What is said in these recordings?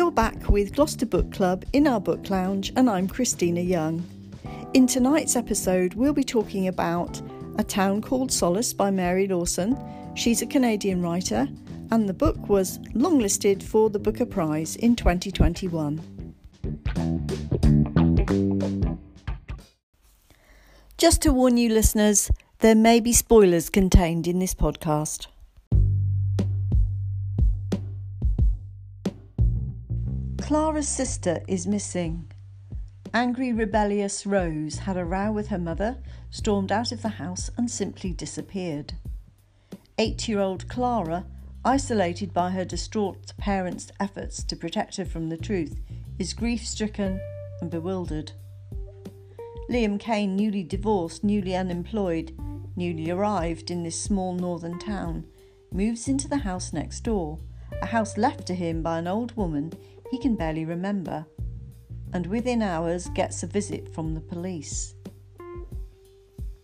You're back with Gloucester Book Club in our book lounge, and I'm Christina Young. In tonight's episode, we'll be talking about A Town Called Solace by Mary Lawson. She's a Canadian writer, and the book was longlisted for the Booker Prize in 2021. Just to warn you, listeners, there may be spoilers contained in this podcast. Clara's sister is missing. Angry, rebellious Rose had a row with her mother, stormed out of the house, and simply disappeared. Eight year old Clara, isolated by her distraught parents' efforts to protect her from the truth, is grief stricken and bewildered. Liam Kane, newly divorced, newly unemployed, newly arrived in this small northern town, moves into the house next door, a house left to him by an old woman he can barely remember, and within hours gets a visit from the police.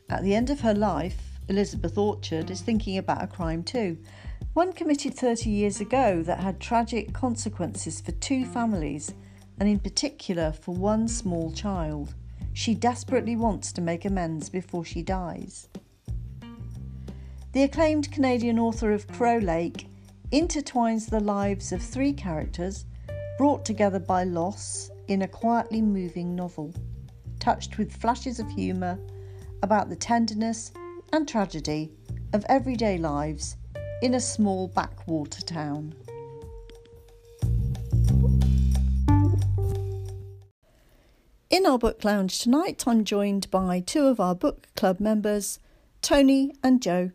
At the end of her life, Elizabeth Orchard is thinking about a crime too, one committed 30 years ago that had tragic consequences for two families, and in particular for one small child. She desperately wants to make amends before she dies. The acclaimed Canadian author of Crow Lake intertwines the lives of three characters brought together by loss in a quietly moving novel, touched with flashes of humour about the tenderness and tragedy of everyday lives in a small backwater town. In our book lounge tonight, I'm joined by two of our book club members, Tony and Joe.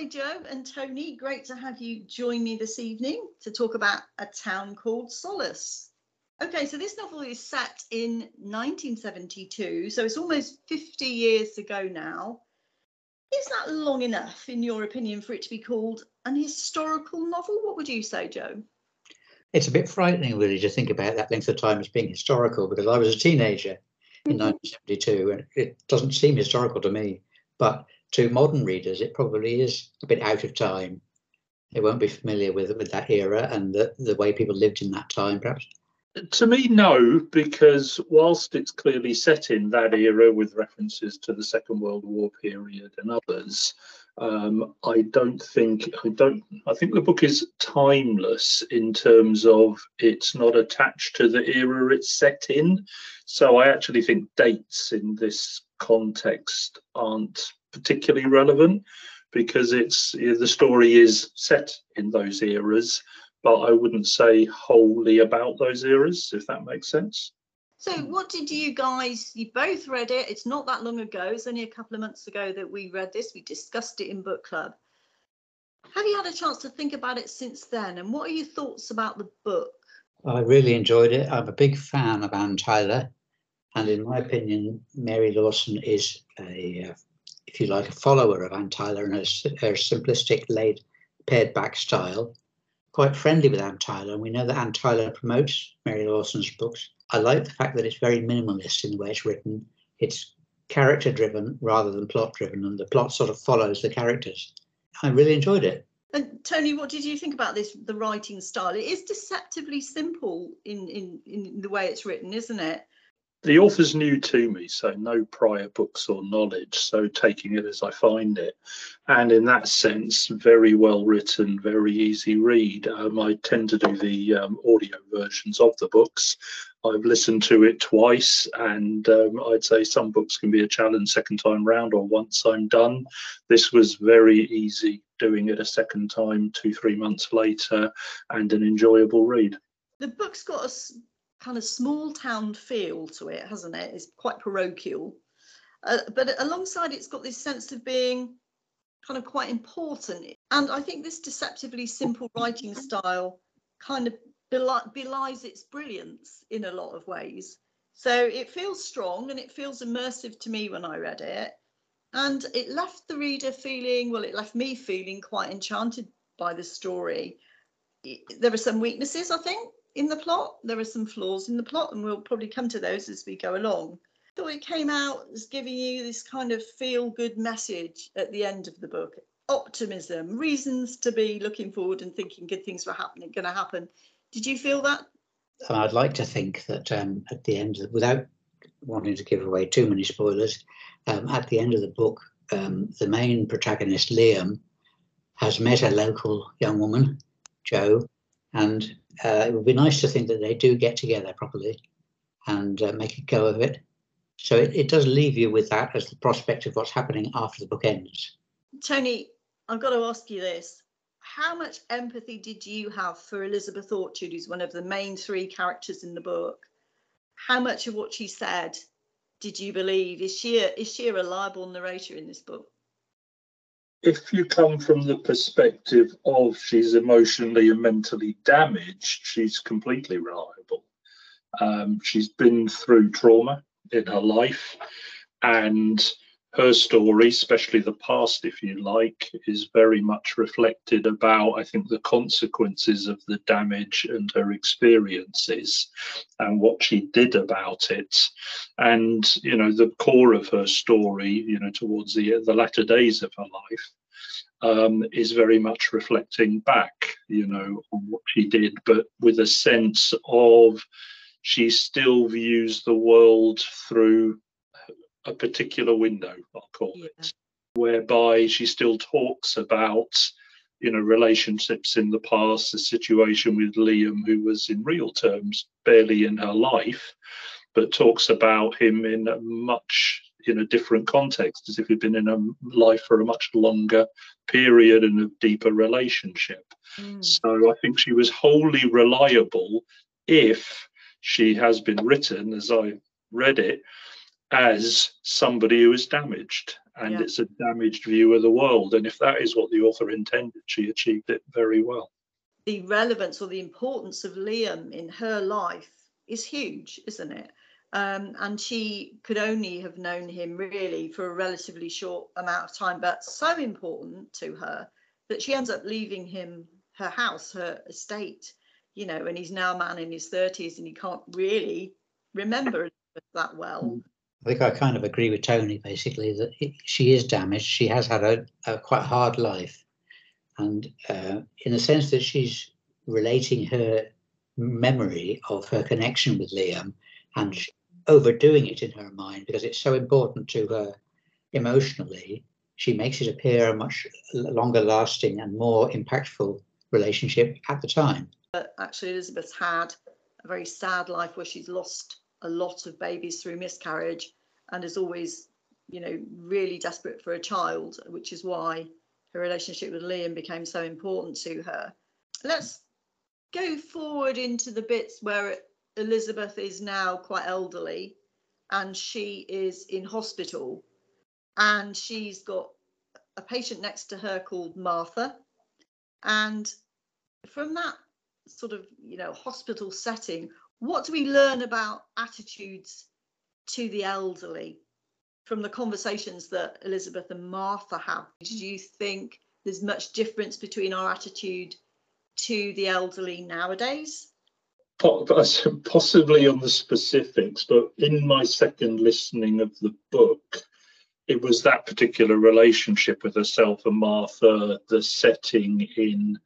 Hi, Joe and Tony. Great to have you join me this evening to talk about A Town Called Solace. Okay, so this novel is set in 1972, so it's almost 50 years ago now. Is that long enough, in your opinion, for it to be called an historical novel? What would you say, Joe? It's a bit frightening, really, to think about that length of time as being historical, because I was a teenager in 1972, mm-hmm. and it doesn't seem historical to me. But to modern readers, it probably is a bit out of time. They won't be familiar with with that era and the, the way people lived in that time, perhaps. To me, no, because whilst it's clearly set in that era with references to the Second World War period and others, um, I don't think I don't I think the book is timeless in terms of it's not attached to the era it's set in. So I actually think dates in this context aren't particularly relevant because it's the story is set in those eras, but I wouldn't say wholly about those eras, if that makes sense. So, what did you guys? You both read it. It's not that long ago. It's only a couple of months ago that we read this. We discussed it in book club. Have you had a chance to think about it since then? And what are your thoughts about the book? I really enjoyed it. I'm a big fan of Anne Tyler, and in my opinion, Mary Lawson is a uh, if you like, a follower of Anne Tyler and her, her simplistic, laid, pared back style. Quite friendly with Anne Tyler, and we know that Anne Tyler promotes Mary Lawson's books. I like the fact that it's very minimalist in the way it's written. It's character driven rather than plot driven, and the plot sort of follows the characters. I really enjoyed it. And Tony, what did you think about this? The writing style. It is deceptively simple in in in the way it's written, isn't it? The author's new to me, so no prior books or knowledge, so taking it as I find it. And in that sense, very well written, very easy read. Um, I tend to do the um, audio versions of the books. I've listened to it twice, and um, I'd say some books can be a challenge second time round or once I'm done. This was very easy doing it a second time, two, three months later, and an enjoyable read. The book's got a kind of small town feel to it, hasn't it? It's quite parochial. Uh, but alongside it's got this sense of being kind of quite important. And I think this deceptively simple writing style kind of belies its brilliance in a lot of ways. So it feels strong and it feels immersive to me when I read it. And it left the reader feeling, well, it left me feeling quite enchanted by the story. There are some weaknesses, I think, in the plot. There are some flaws in the plot, and we'll probably come to those as we go along. Thought it came out as giving you this kind of feel good message at the end of the book. optimism, reasons to be looking forward and thinking good things were happening, going to happen. Did you feel that? I'd like to think that um, at the end, without wanting to give away too many spoilers, um, at the end of the book, um, the main protagonist, Liam, has met a local young woman, Jo, and uh, it would be nice to think that they do get together properly and uh, make a go of it. So it, it does leave you with that as the prospect of what's happening after the book ends. Tony, I've got to ask you this. How much empathy did you have for Elizabeth Orchard, who's one of the main three characters in the book? How much of what she said did you believe? Is she a, is she a reliable narrator in this book? If you come from the perspective of she's emotionally and mentally damaged, she's completely reliable. Um, she's been through trauma in her life, and her story, especially the past, if you like, is very much reflected about, I think, the consequences of the damage and her experiences and what she did about it. And, you know, the core of her story, you know, towards the, the latter days of her life. Um, is very much reflecting back, you know, on what she did, but with a sense of she still views the world through a particular window, I'll call yeah. it, whereby she still talks about, you know, relationships in the past, the situation with Liam, who was in real terms barely in her life, but talks about him in a much in a different context, as if he'd been in a life for a much longer period and a deeper relationship. Mm. So I think she was wholly reliable if she has been written, as I read it, as somebody who is damaged and yeah. it's a damaged view of the world and if that is what the author intended she achieved it very well the relevance or the importance of liam in her life is huge isn't it um, and she could only have known him really for a relatively short amount of time but so important to her that she ends up leaving him her house her estate you know and he's now a man in his 30s and he can't really remember that well mm. I think I kind of agree with Tony basically that she is damaged. She has had a, a quite hard life, and uh, in the sense that she's relating her memory of her connection with Liam and overdoing it in her mind because it's so important to her emotionally. She makes it appear a much longer lasting and more impactful relationship at the time. But Actually, Elizabeth's had a very sad life where she's lost a lot of babies through miscarriage and is always, you know, really desperate for a child, which is why her relationship with Liam became so important to her. Let's go forward into the bits where Elizabeth is now quite elderly and she is in hospital and she's got a patient next to her called Martha. And from that sort of, you know, hospital setting, what do we learn about attitudes to the elderly from the conversations that Elizabeth and Martha have? Do you think there's much difference between our attitude to the elderly nowadays? Possibly on the specifics, but in my second listening of the book, it was that particular relationship with herself and Martha, the setting in,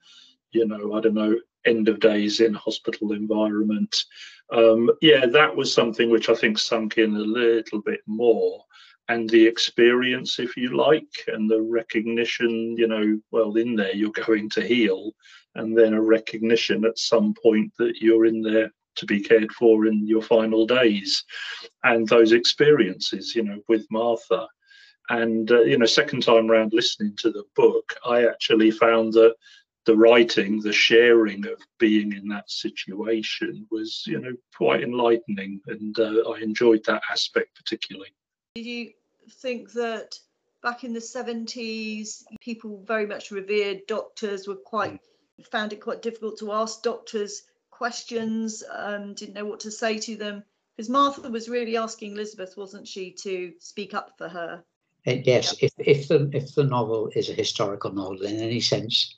you know, I don't know, end of days in hospital environment. Um, yeah, that was something which I think sunk in a little bit more. And the experience, if you like, and the recognition, you know, well, in there you're going to heal, and then a recognition at some point that you're in there to be cared for in your final days. And those experiences, you know, with Martha. And, uh, you know, second time round listening to the book, I actually found that the writing, the sharing of being in that situation was, you know, quite enlightening, and uh, I enjoyed that aspect particularly. Did you think that back in the 70s, people very much revered doctors, were quite found it quite difficult to ask doctors questions, um, didn't know what to say to them? Because Martha was really asking Elizabeth, wasn't she, to speak up for her? Uh, yes, if, if the if the novel is a historical novel in any sense,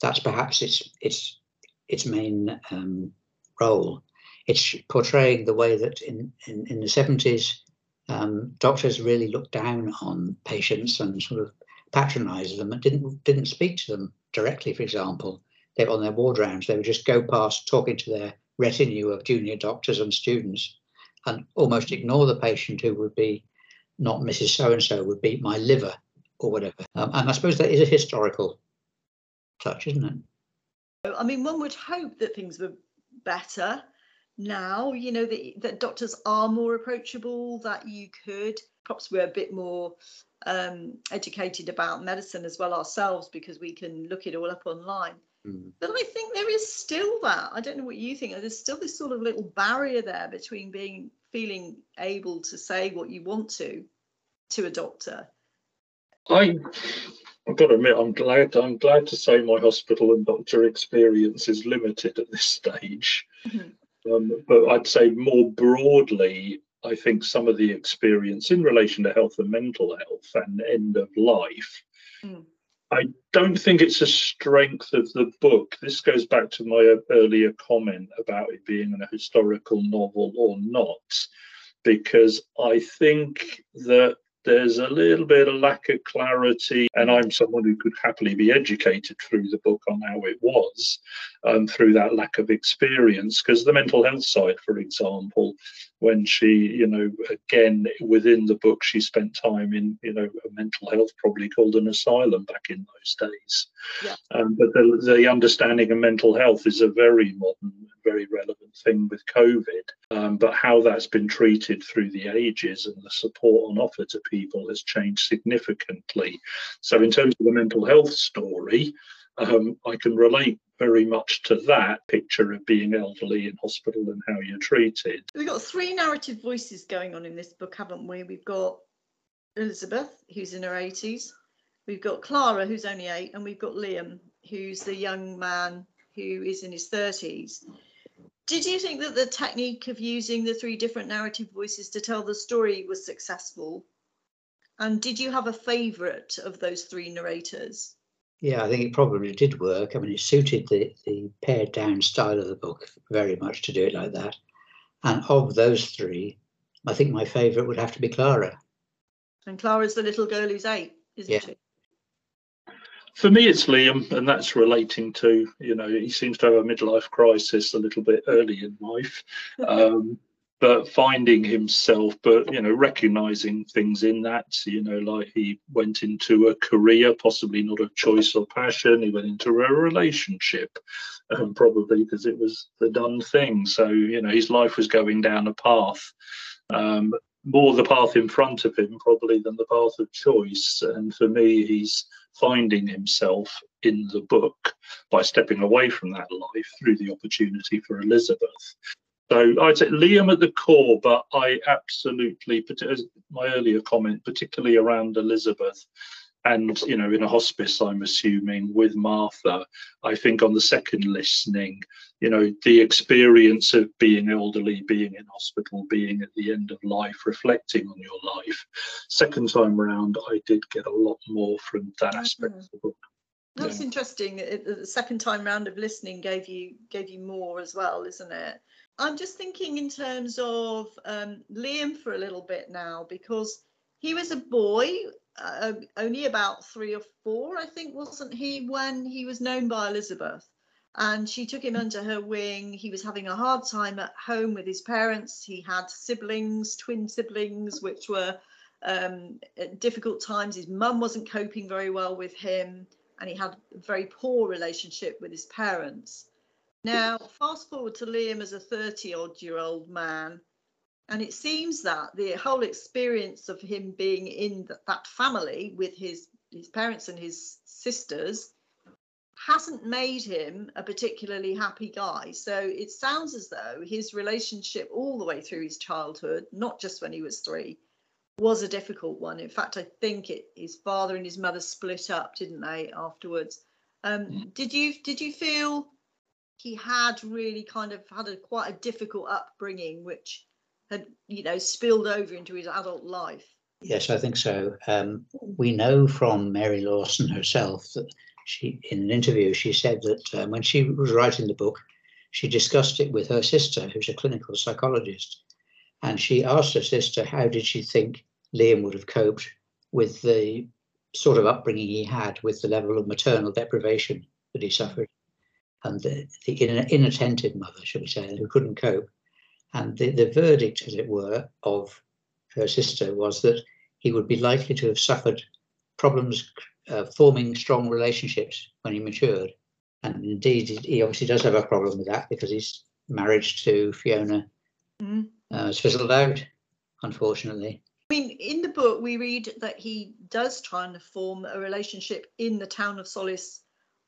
that's perhaps its its its main um, role. It's portraying the way that in in, in the seventies, um, doctors really looked down on patients and sort of patronised them and didn't didn't speak to them directly. For example, they on their ward rounds, they would just go past talking to their retinue of junior doctors and students, and almost ignore the patient who would be not Mrs. So and So would be my liver or whatever. Um, and I suppose that is a historical touch, isn't it? I mean, one would hope that things were better now, you know, that, that doctors are more approachable, that you could, perhaps we're a bit more um, educated about medicine as well ourselves because we can look it all up online. Mm. But I think there is still that. I don't know what you think. There's still this sort of little barrier there between being feeling able to say what you want to to a doctor. I I've got to admit, I'm glad. I'm glad to say my hospital and doctor experience is limited at this stage. Mm-hmm. Um, but I'd say more broadly, I think some of the experience in relation to health and mental health and end of life, mm. I don't think it's a strength of the book. This goes back to my earlier comment about it being a historical novel or not, because I think that there's a little bit of lack of clarity. And I'm someone who could happily be educated through the book on how it was, um, through that lack of experience. Because the mental health side, for example, when she, you know, again within the book, she spent time in, you know, a mental health, probably called an asylum back in those days. Yeah. Um, but the, the understanding of mental health is a very modern, very relevant thing with COVID. Um, but how that's been treated through the ages and the support on offer to people has changed significantly. So, in terms of the mental health story, um, I can relate very much to that picture of being elderly in hospital and how you're treated. We've got three narrative voices going on in this book, haven't we? We've got Elizabeth, who's in her 80s, we've got Clara, who's only eight, and we've got Liam, who's the young man who is in his 30s. Did you think that the technique of using the three different narrative voices to tell the story was successful? And did you have a favourite of those three narrators? Yeah, I think it probably did work. I mean, it suited the, the pared down style of the book very much to do it like that. And of those three, I think my favourite would have to be Clara. And Clara's the little girl who's eight, isn't yeah. she? For me, it's Liam, and that's relating to, you know, he seems to have a midlife crisis a little bit early in life. Um, but finding himself, but you know, recognizing things in that, you know, like he went into a career, possibly not a choice or passion. He went into a relationship, um, probably because it was the done thing. So you know, his life was going down a path, um, more the path in front of him probably than the path of choice. And for me, he's finding himself in the book by stepping away from that life through the opportunity for Elizabeth. So I'd say Liam at the core, but I absolutely, my earlier comment, particularly around Elizabeth, and you know, in a hospice, I'm assuming with Martha, I think on the second listening, you know, the experience of being elderly, being in hospital, being at the end of life, reflecting on your life. Second time around, I did get a lot more from that aspect mm-hmm. of the book. That's yeah. interesting. The second time round of listening gave you gave you more as well, isn't it? I'm just thinking in terms of um, Liam for a little bit now because he was a boy, uh, only about three or four, I think, wasn't he, when he was known by Elizabeth. And she took him under her wing. He was having a hard time at home with his parents. He had siblings, twin siblings, which were um, difficult times. His mum wasn't coping very well with him, and he had a very poor relationship with his parents. Now, fast forward to Liam as a 30 odd year old man, and it seems that the whole experience of him being in that family with his, his parents and his sisters hasn't made him a particularly happy guy. So it sounds as though his relationship all the way through his childhood, not just when he was three, was a difficult one. In fact, I think it, his father and his mother split up, didn't they, afterwards? Um, mm. did you did you feel he had really kind of had a quite a difficult upbringing, which had you know spilled over into his adult life. Yes, I think so. Um, we know from Mary Lawson herself that she, in an interview, she said that um, when she was writing the book, she discussed it with her sister, who's a clinical psychologist, and she asked her sister how did she think Liam would have coped with the sort of upbringing he had with the level of maternal deprivation that he suffered and the, the inattentive mother, shall we say, who couldn't cope. And the, the verdict, as it were, of her sister was that he would be likely to have suffered problems uh, forming strong relationships when he matured. And indeed, he obviously does have a problem with that because his marriage to Fiona mm. uh, has fizzled out, unfortunately. I mean, in the book, we read that he does try and form a relationship in the town of Solace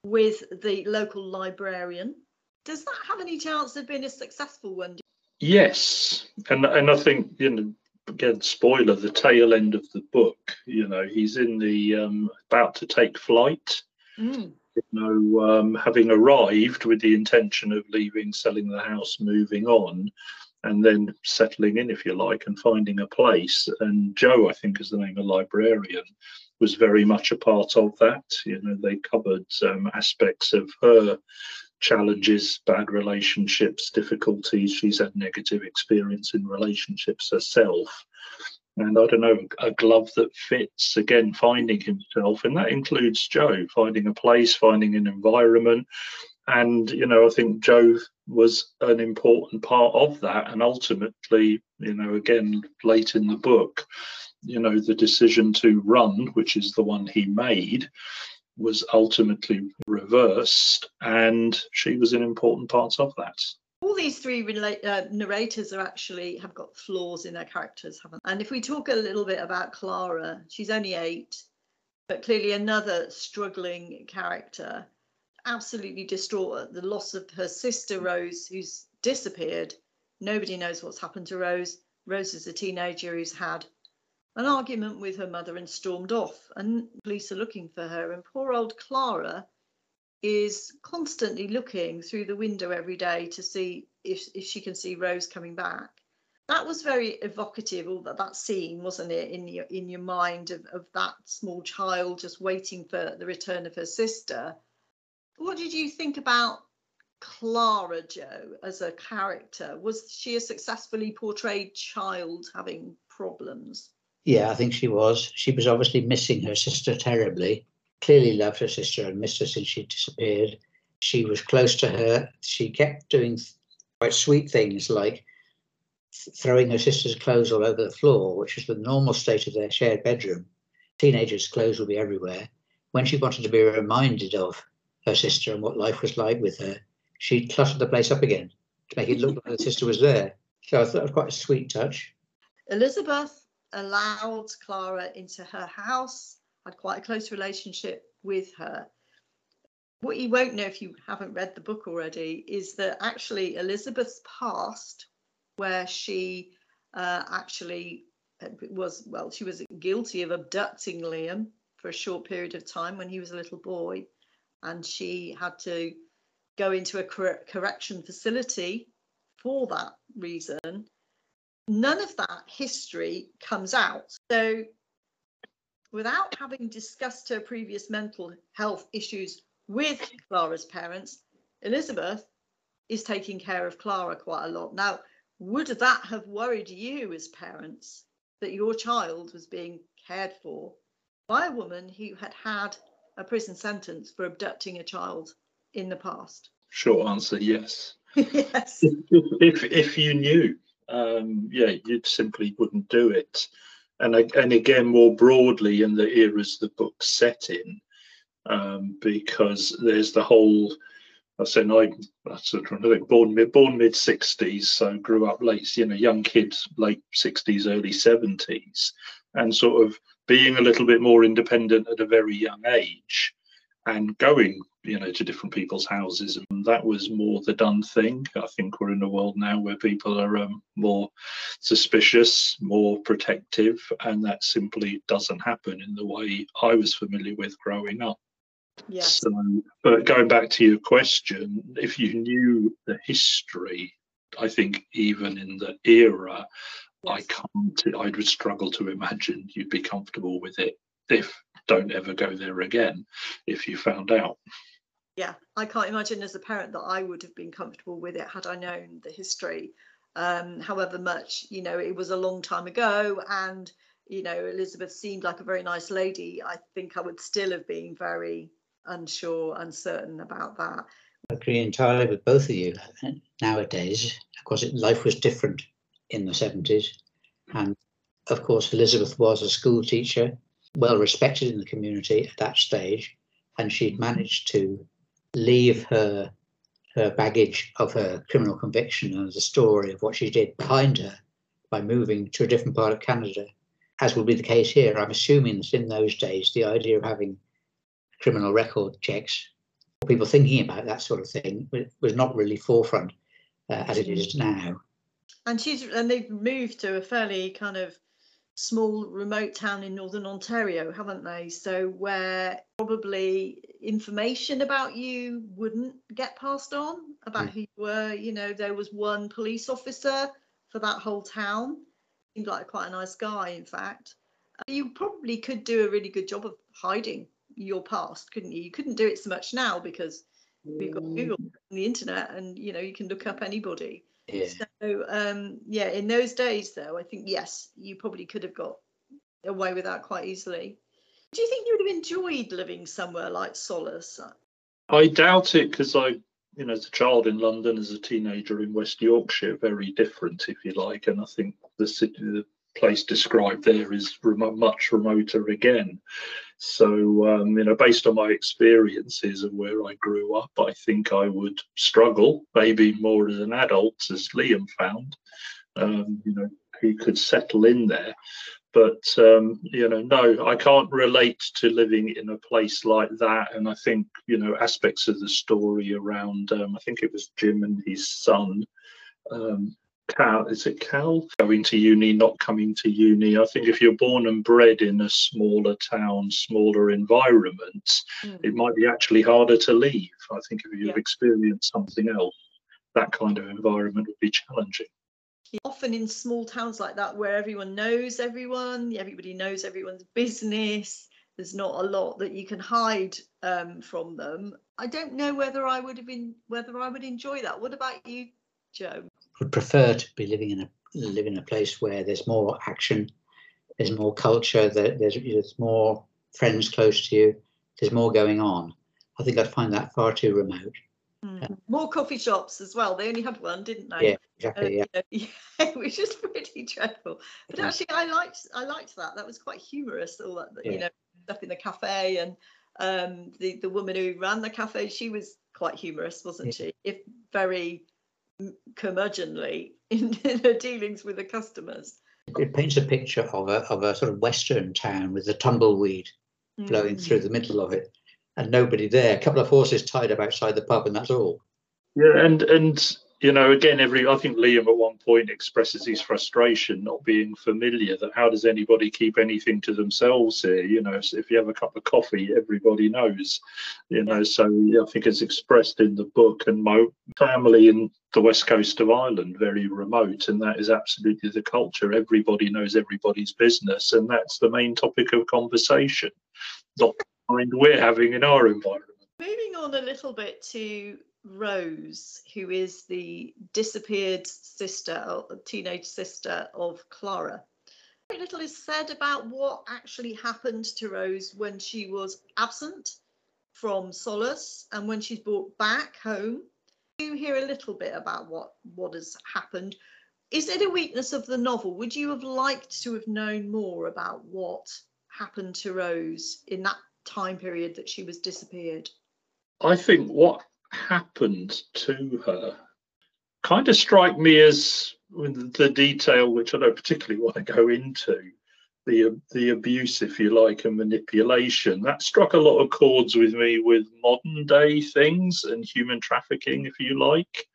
with the local librarian. Does that have any chance of being a successful one? Yes, and and I think you know again spoiler the tail end of the book. You know he's in the um, about to take flight. Mm. You know, um, having arrived with the intention of leaving, selling the house, moving on, and then settling in, if you like, and finding a place. And Joe, I think, is the name of the librarian, was very much a part of that. You know, they covered um, aspects of her challenges, bad relationships, difficulties. She's had negative experience in relationships herself. And I don't know, a glove that fits, again, finding himself. And that includes Joe, finding a place, finding an environment. And, you know, I think Joe was an important part of that. And ultimately, you know, again, late in the book, you know, the decision to run, which is the one he made, was ultimately reversed, and she was an important part of that. All these three uh, narrators are actually have got flaws in their characters, haven't? They? And if we talk a little bit about Clara, she's only eight, but clearly another struggling character, absolutely distraught at the loss of her sister Rose, who's disappeared. Nobody knows what's happened to Rose. Rose is a teenager who's had an argument with her mother and stormed off. And police are looking for her. And poor old Clara is constantly looking through the window every day to see if, if she can see Rose coming back. That was very evocative, all that, that scene, wasn't it, in your in your mind of, of that small child just waiting for the return of her sister. What did you think about Clara Joe as a character? Was she a successfully portrayed child having problems? Yeah, I think she was. She was obviously missing her sister terribly. Clearly loved her sister and missed her since she disappeared. She was close to her. She kept doing quite sweet things like throwing her sister's clothes all over the floor, which was the normal state of their shared bedroom. Teenagers' clothes would be everywhere. When she wanted to be reminded of her sister and what life was like with her, she cluttered the place up again to make it look like the sister was there. So I thought it was quite a sweet touch. Elizabeth allowed Clara into her house, had quite a close relationship with her. What you won't know if you haven't read the book already is that actually Elizabeth's past, where she uh, actually uh, was, well, she was guilty of abducting Liam for a short period of time when he was a little boy, and she had to go into a cor- correction facility for that reason none of that history comes out. So, without having discussed her previous mental health issues with Clara's parents, Elizabeth is taking care of Clara quite a lot. Now, would that have worried you as parents that your child was being cared for by a woman who had had a prison sentence for abducting a child in the past? Short answer yes. yes. If, if you knew um, yeah, you simply wouldn't do it. And and again, more broadly in the eras the book's set in, um, because there's the whole. I said I, of think born mid born mid sixties, so grew up late, you know, young kids, late sixties, early seventies, and sort of being a little bit more independent at a very young age, and going you know to different people's houses and that was more the done thing. I think we're in a world now where people are um, more suspicious more protective and that simply doesn't happen in the way i was familiar with growing up. Yes so, but going back to your question if you knew the history i think even in the era yes. i can't i would struggle to imagine you'd be comfortable with it if don't ever go there again if you found out yeah, I can't imagine as a parent that I would have been comfortable with it had I known the history. Um, however much, you know, it was a long time ago and you know Elizabeth seemed like a very nice lady, I think I would still have been very unsure, uncertain about that. I agree entirely with both of you. Nowadays, of course, life was different in the 70s. And of course, Elizabeth was a school teacher, well respected in the community at that stage. And she'd managed to leave her her baggage of her criminal conviction and the story of what she did behind her by moving to a different part of Canada, as will be the case here. I'm assuming that in those days, the idea of having criminal record checks, people thinking about that sort of thing, was not really forefront uh, as it is now. And she's and they've moved to a fairly kind of small remote town in northern Ontario, haven't they? So where probably information about you wouldn't get passed on about mm. who you were. You know, there was one police officer for that whole town. Seemed like quite a nice guy, in fact. You probably could do a really good job of hiding your past, couldn't you? You couldn't do it so much now because we've got Google and the internet, and you know you can look up anybody. Yeah. So um, yeah, in those days though, I think yes, you probably could have got away with that quite easily. Do you think you would have enjoyed living somewhere like Solace? I doubt it because I, you know, as a child in London, as a teenager in West Yorkshire, very different, if you like. And I think the city, the place described there is much remoter again. So, um, you know, based on my experiences of where I grew up, I think I would struggle, maybe more as an adult, as Liam found. Um, you know, he could settle in there. But, um, you know, no, I can't relate to living in a place like that. And I think, you know, aspects of the story around, um, I think it was Jim and his son, um, Cal, is it Cal? Going to uni, not coming to uni. I think if you're born and bred in a smaller town, smaller environment, mm. it might be actually harder to leave. I think if you've yeah. experienced something else, that kind of environment would be challenging. Often in small towns like that, where everyone knows everyone, everybody knows everyone's business, there's not a lot that you can hide um, from them. I don't know whether I would have been whether I would enjoy that. What about you, Joe? Would prefer to be living in a live in a place where there's more action, there's more culture, there's there's more friends close to you, there's more going on. I think I'd find that far too remote. Mm. more coffee shops as well. They only had one, didn't they? Yeah, exactly. Uh, yeah. You know, yeah, which is pretty dreadful. But yeah. actually, I liked I liked that. That was quite humorous. All that yeah. you know stuff in the cafe and um, the the woman who ran the cafe. She was quite humorous, wasn't she? If very curmudgeonly in, in her dealings with the customers. It paints a picture of a, of a sort of western town with the tumbleweed mm. through the middle of it and nobody there. A couple of horses tied up outside the pub and that's all. Yeah, and and you know, again, every I think Liam at one point expresses his frustration not being familiar. That how does anybody keep anything to themselves here? You know, if you have a cup of coffee, everybody knows. You know, so I think it's expressed in the book. And my family in the west coast of Ireland, very remote, and that is absolutely the culture. Everybody knows everybody's business, and that's the main topic of conversation. Not the kind we're having in our environment. Moving on a little bit to Rose, who is the disappeared sister, teenage sister of Clara. Very little is said about what actually happened to Rose when she was absent from Solace and when she's brought back home. You hear a little bit about what what has happened. Is it a weakness of the novel? Would you have liked to have known more about what happened to Rose in that time period that she was disappeared? I think what happened to her kind of strike me as the detail which I don't particularly want to go into the the abuse, if you like, and manipulation. That struck a lot of chords with me with modern day things and human trafficking, if you like.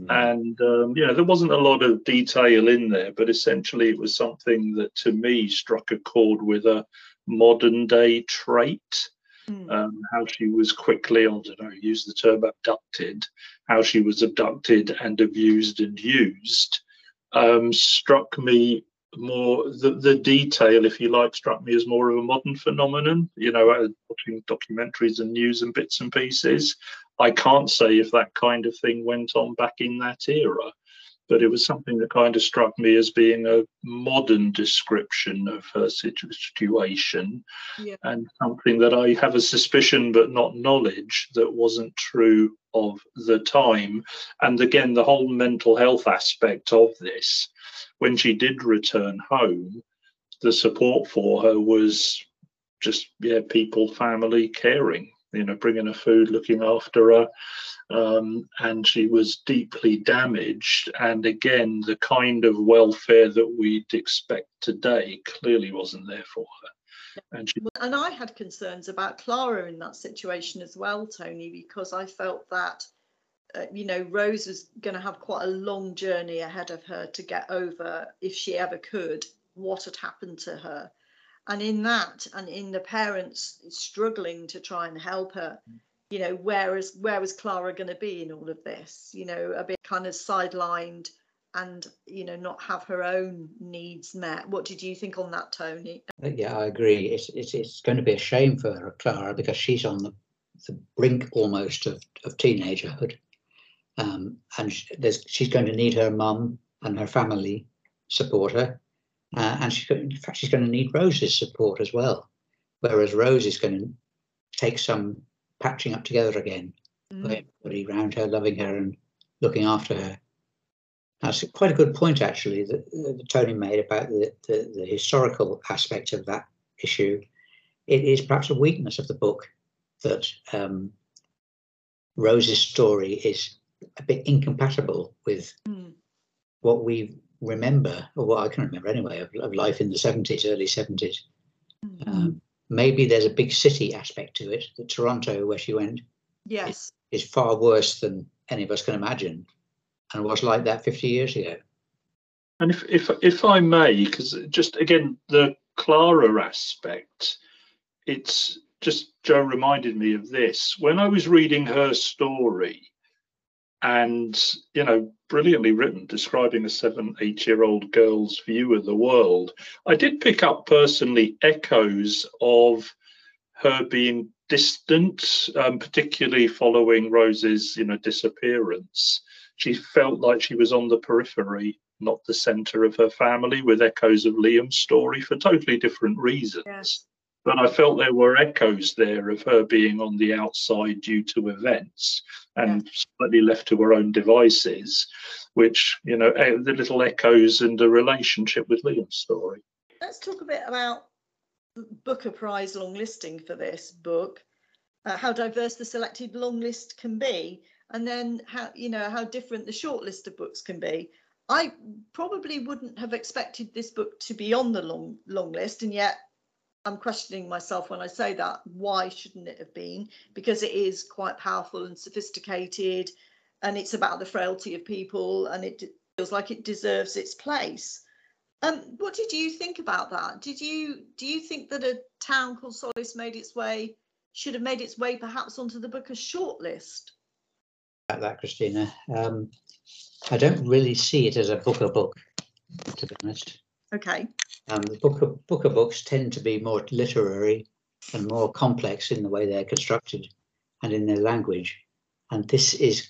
Mm. And um, you know, there wasn't a lot of detail in there, but essentially it was something that to me struck a chord with a modern day trait mm. um, how she was quickly, I don't know, use the term abducted, how she was abducted and abused and used, um, struck me more the, the detail if you like struck me as more of a modern phenomenon you know uh, watching documentaries and news and bits and pieces i can't say if that kind of thing went on back in that era but it was something that kind of struck me as being a modern description of her situation yeah. and something that I have a suspicion but not knowledge that wasn't true of the time. And again, the whole mental health aspect of this, when she did return home, the support for her was just, yeah, people, family caring, you know, bringing her food, looking after her um, and she was deeply damaged. And again, the kind of welfare that we'd expect today clearly wasn't there for her. And, she- and I had concerns about Clara in that situation as well, Tony, because I felt that. Uh, you know, Rose was going to have quite a long journey ahead of her to get over, if she ever could, what had happened to her. And in that, and in the parents struggling to try and help her, you know where is where was clara going to be in all of this? You know a bit kind of sidelined and you know not have her own needs met. What did you think on that tony? Yeah i agree. It's it's, it's going to be a shame for her, clara because she's on the, the brink almost of, of teenagerhood. Um, and she, she's going to need her mum and her family support her uh, and she's in fact she's going to need rose's support as well whereas rose is going to take some patching up together again. Mm. Everybody around her, loving her and looking after her. That's quite a good point, actually, that, that Tony made about the, the, the, historical aspect of that issue. It is perhaps a weakness of the book that um, Rose's story is a bit incompatible with mm. what we remember, or what I can remember anyway, of, of life in the 70s, early 70s. Mm. Um, maybe there's a big city aspect to it. The Toronto, where she went, yes, is, is far worse than any of us can imagine, and was like that 50 years ago. And if if if I may, because just again the Clara aspect, it's just Joe reminded me of this when I was reading her story and you know brilliantly written describing a seven eight year old girl's view of the world. I did pick up personally echoes of her being distant um, particularly following rose's you know disappearance. She felt like she was on the periphery not the center of her family with echoes of liam's story for totally different reasons. Yes but I felt there were echoes there of her being on the outside due to events and yeah. slightly left to her own devices, which, you know, the little echoes and the relationship with Liam's story. Let's talk a bit about Booker Prize long listing for this book, uh, how diverse the selected long list can be, and then how, you know, how different the short list of books can be. I probably wouldn't have expected this book to be on the long long list, and yet I'm questioning myself when I say that. Why shouldn't it have been? Because it is quite powerful and sophisticated, and it's about the frailty of people, and it feels like it deserves its place. Um, what did you think about that? Did you do you think that a town called Solace made its way should have made its way perhaps onto the Booker shortlist? About that, Christina, um, I don't really see it as a Booker book, to be honest. Okay. Um, the Booker, Booker books tend to be more literary and more complex in the way they're constructed and in their language. And this is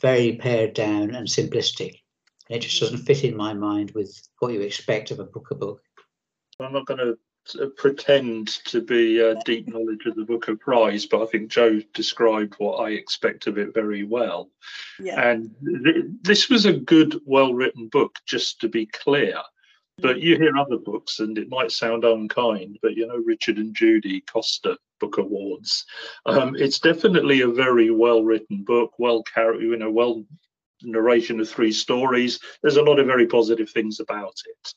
very pared down and simplistic. It just doesn't fit in my mind with what you expect of a Booker book. I'm not going to pretend to be a deep knowledge of the Booker Prize, but I think Joe described what I expect of it very well. Yeah. And th- this was a good, well written book, just to be clear. But you hear other books, and it might sound unkind, but you know, Richard and Judy Costa Book Awards. Um, it's definitely a very well written book, well carried, you know, well narration of three stories. There's a lot of very positive things about it.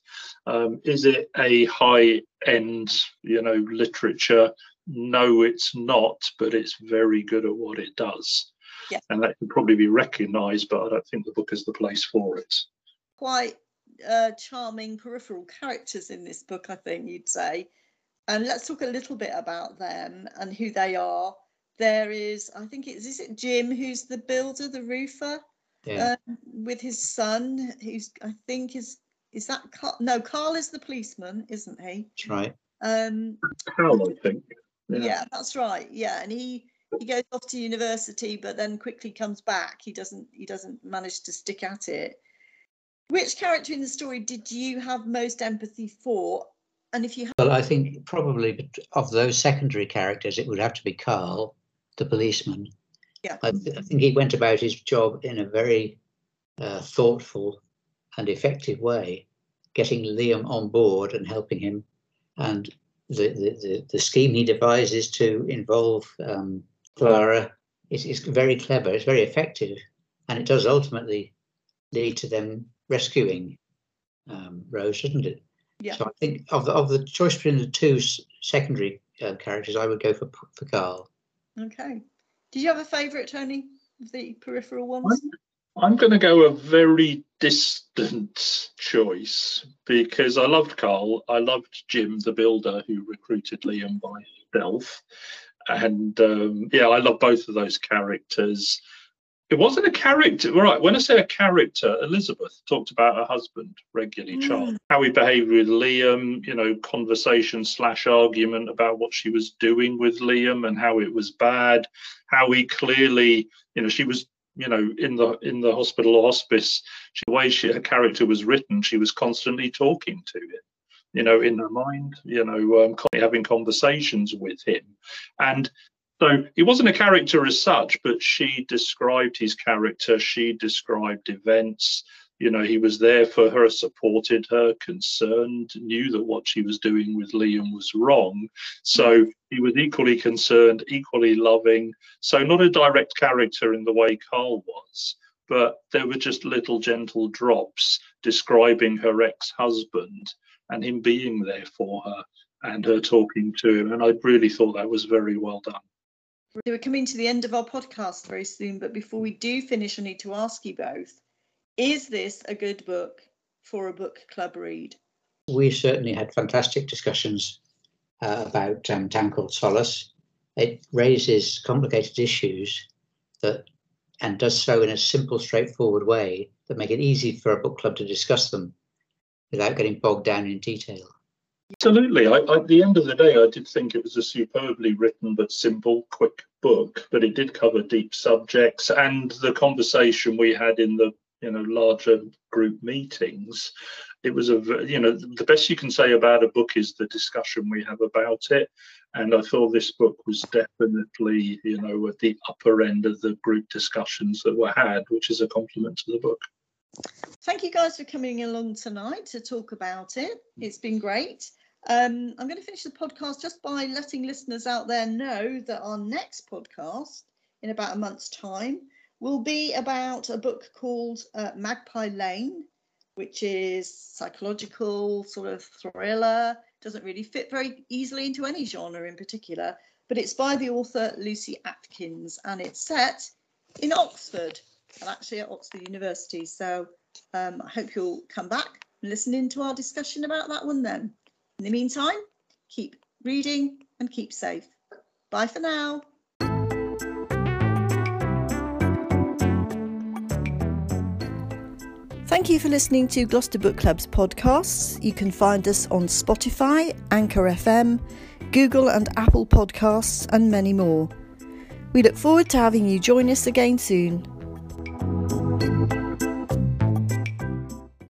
Um, is it a high end, you know, literature? No, it's not, but it's very good at what it does. Yeah. And that can probably be recognized, but I don't think the book is the place for it. Quite uh, charming peripheral characters in this book, I think you'd say. And let's talk a little bit about them and who they are. There is, I think it's, is it Jim who's the builder, the roofer, yeah. um, with his son, who's, I think is, is that Carl? No, Carl is the policeman, isn't he? That's right. Um, Carl, I think. Yeah. yeah, that's right. Yeah, and he he goes off to university, but then quickly comes back. He doesn't he doesn't manage to stick at it. Which character in the story did you have most empathy for? And if you have- well, I think probably of those secondary characters, it would have to be Carl, the policeman. Yeah. I, th- I think he went about his job in a very uh, thoughtful and effective way, getting Liam on board and helping him. And the, the, the, the scheme he devises to involve um, Clara is, is very clever, it's very effective, and it does ultimately lead to them rescuing um, Rose, doesn't it? Yeah. So I think of the, of the choice between the two secondary uh, characters, I would go for for Carl. Okay. Did you have a favourite, Tony, of the peripheral ones? I'm going to go a very distant choice because I loved Carl. I loved Jim, the builder who recruited Liam by stealth. And um, yeah, I love both of those characters. It wasn't a character, right? When I say a character, Elizabeth talked about her husband regularly, Charles, how he behaved with Liam, you know, conversation slash argument about what she was doing with Liam and how it was bad, how he clearly, you know, she was you know in the in the hospital or hospice she, the way she her character was written she was constantly talking to him you know in her mind you know um, having conversations with him. And so he wasn't a character as such but she described his character she described events. You know he was there for her supported her concerned knew that what she was doing with liam was wrong. So he was equally concerned equally loving. So not a direct character in the way carl was but there were just little gentle drops describing her ex-husband and him being there for her and her talking to him. And i really thought that was very well done We're coming to the end of our podcast very soon, but before we do finish, I need to ask you both is this a good book for a book club read? We certainly had fantastic discussions uh, about um, Town Called Solace. It raises complicated issues that and does so in a simple, straightforward way that make it easy for a book club to discuss them without getting bogged down in detail. Absolutely. I, at the end of the day, I did think it was a superbly written but simple, quick book. But it did cover deep subjects, and the conversation we had in the you know larger group meetings. It was a you know the best you can say about a book is the discussion we have about it, and I thought this book was definitely you know at the upper end of the group discussions that were had, which is a compliment to the book. Thank you guys for coming along tonight to talk about it. It's been great. Um, I'm going to finish the podcast just by letting listeners out there know that our next podcast in about a month's time will be about a book called uh, Magpie Lane, which is psychological, sort of thriller, doesn't really fit very easily into any genre in particular, but it's by the author Lucy Atkins and it's set in Oxford and actually at Oxford University. So um, I hope you'll come back and listen in to our discussion about that one then. In the meantime, keep reading and keep safe. Bye for now. Thank you for listening to Gloucester Book Club's podcasts. You can find us on Spotify, Anchor FM, Google and Apple Podcasts, and many more. We look forward to having you join us again soon.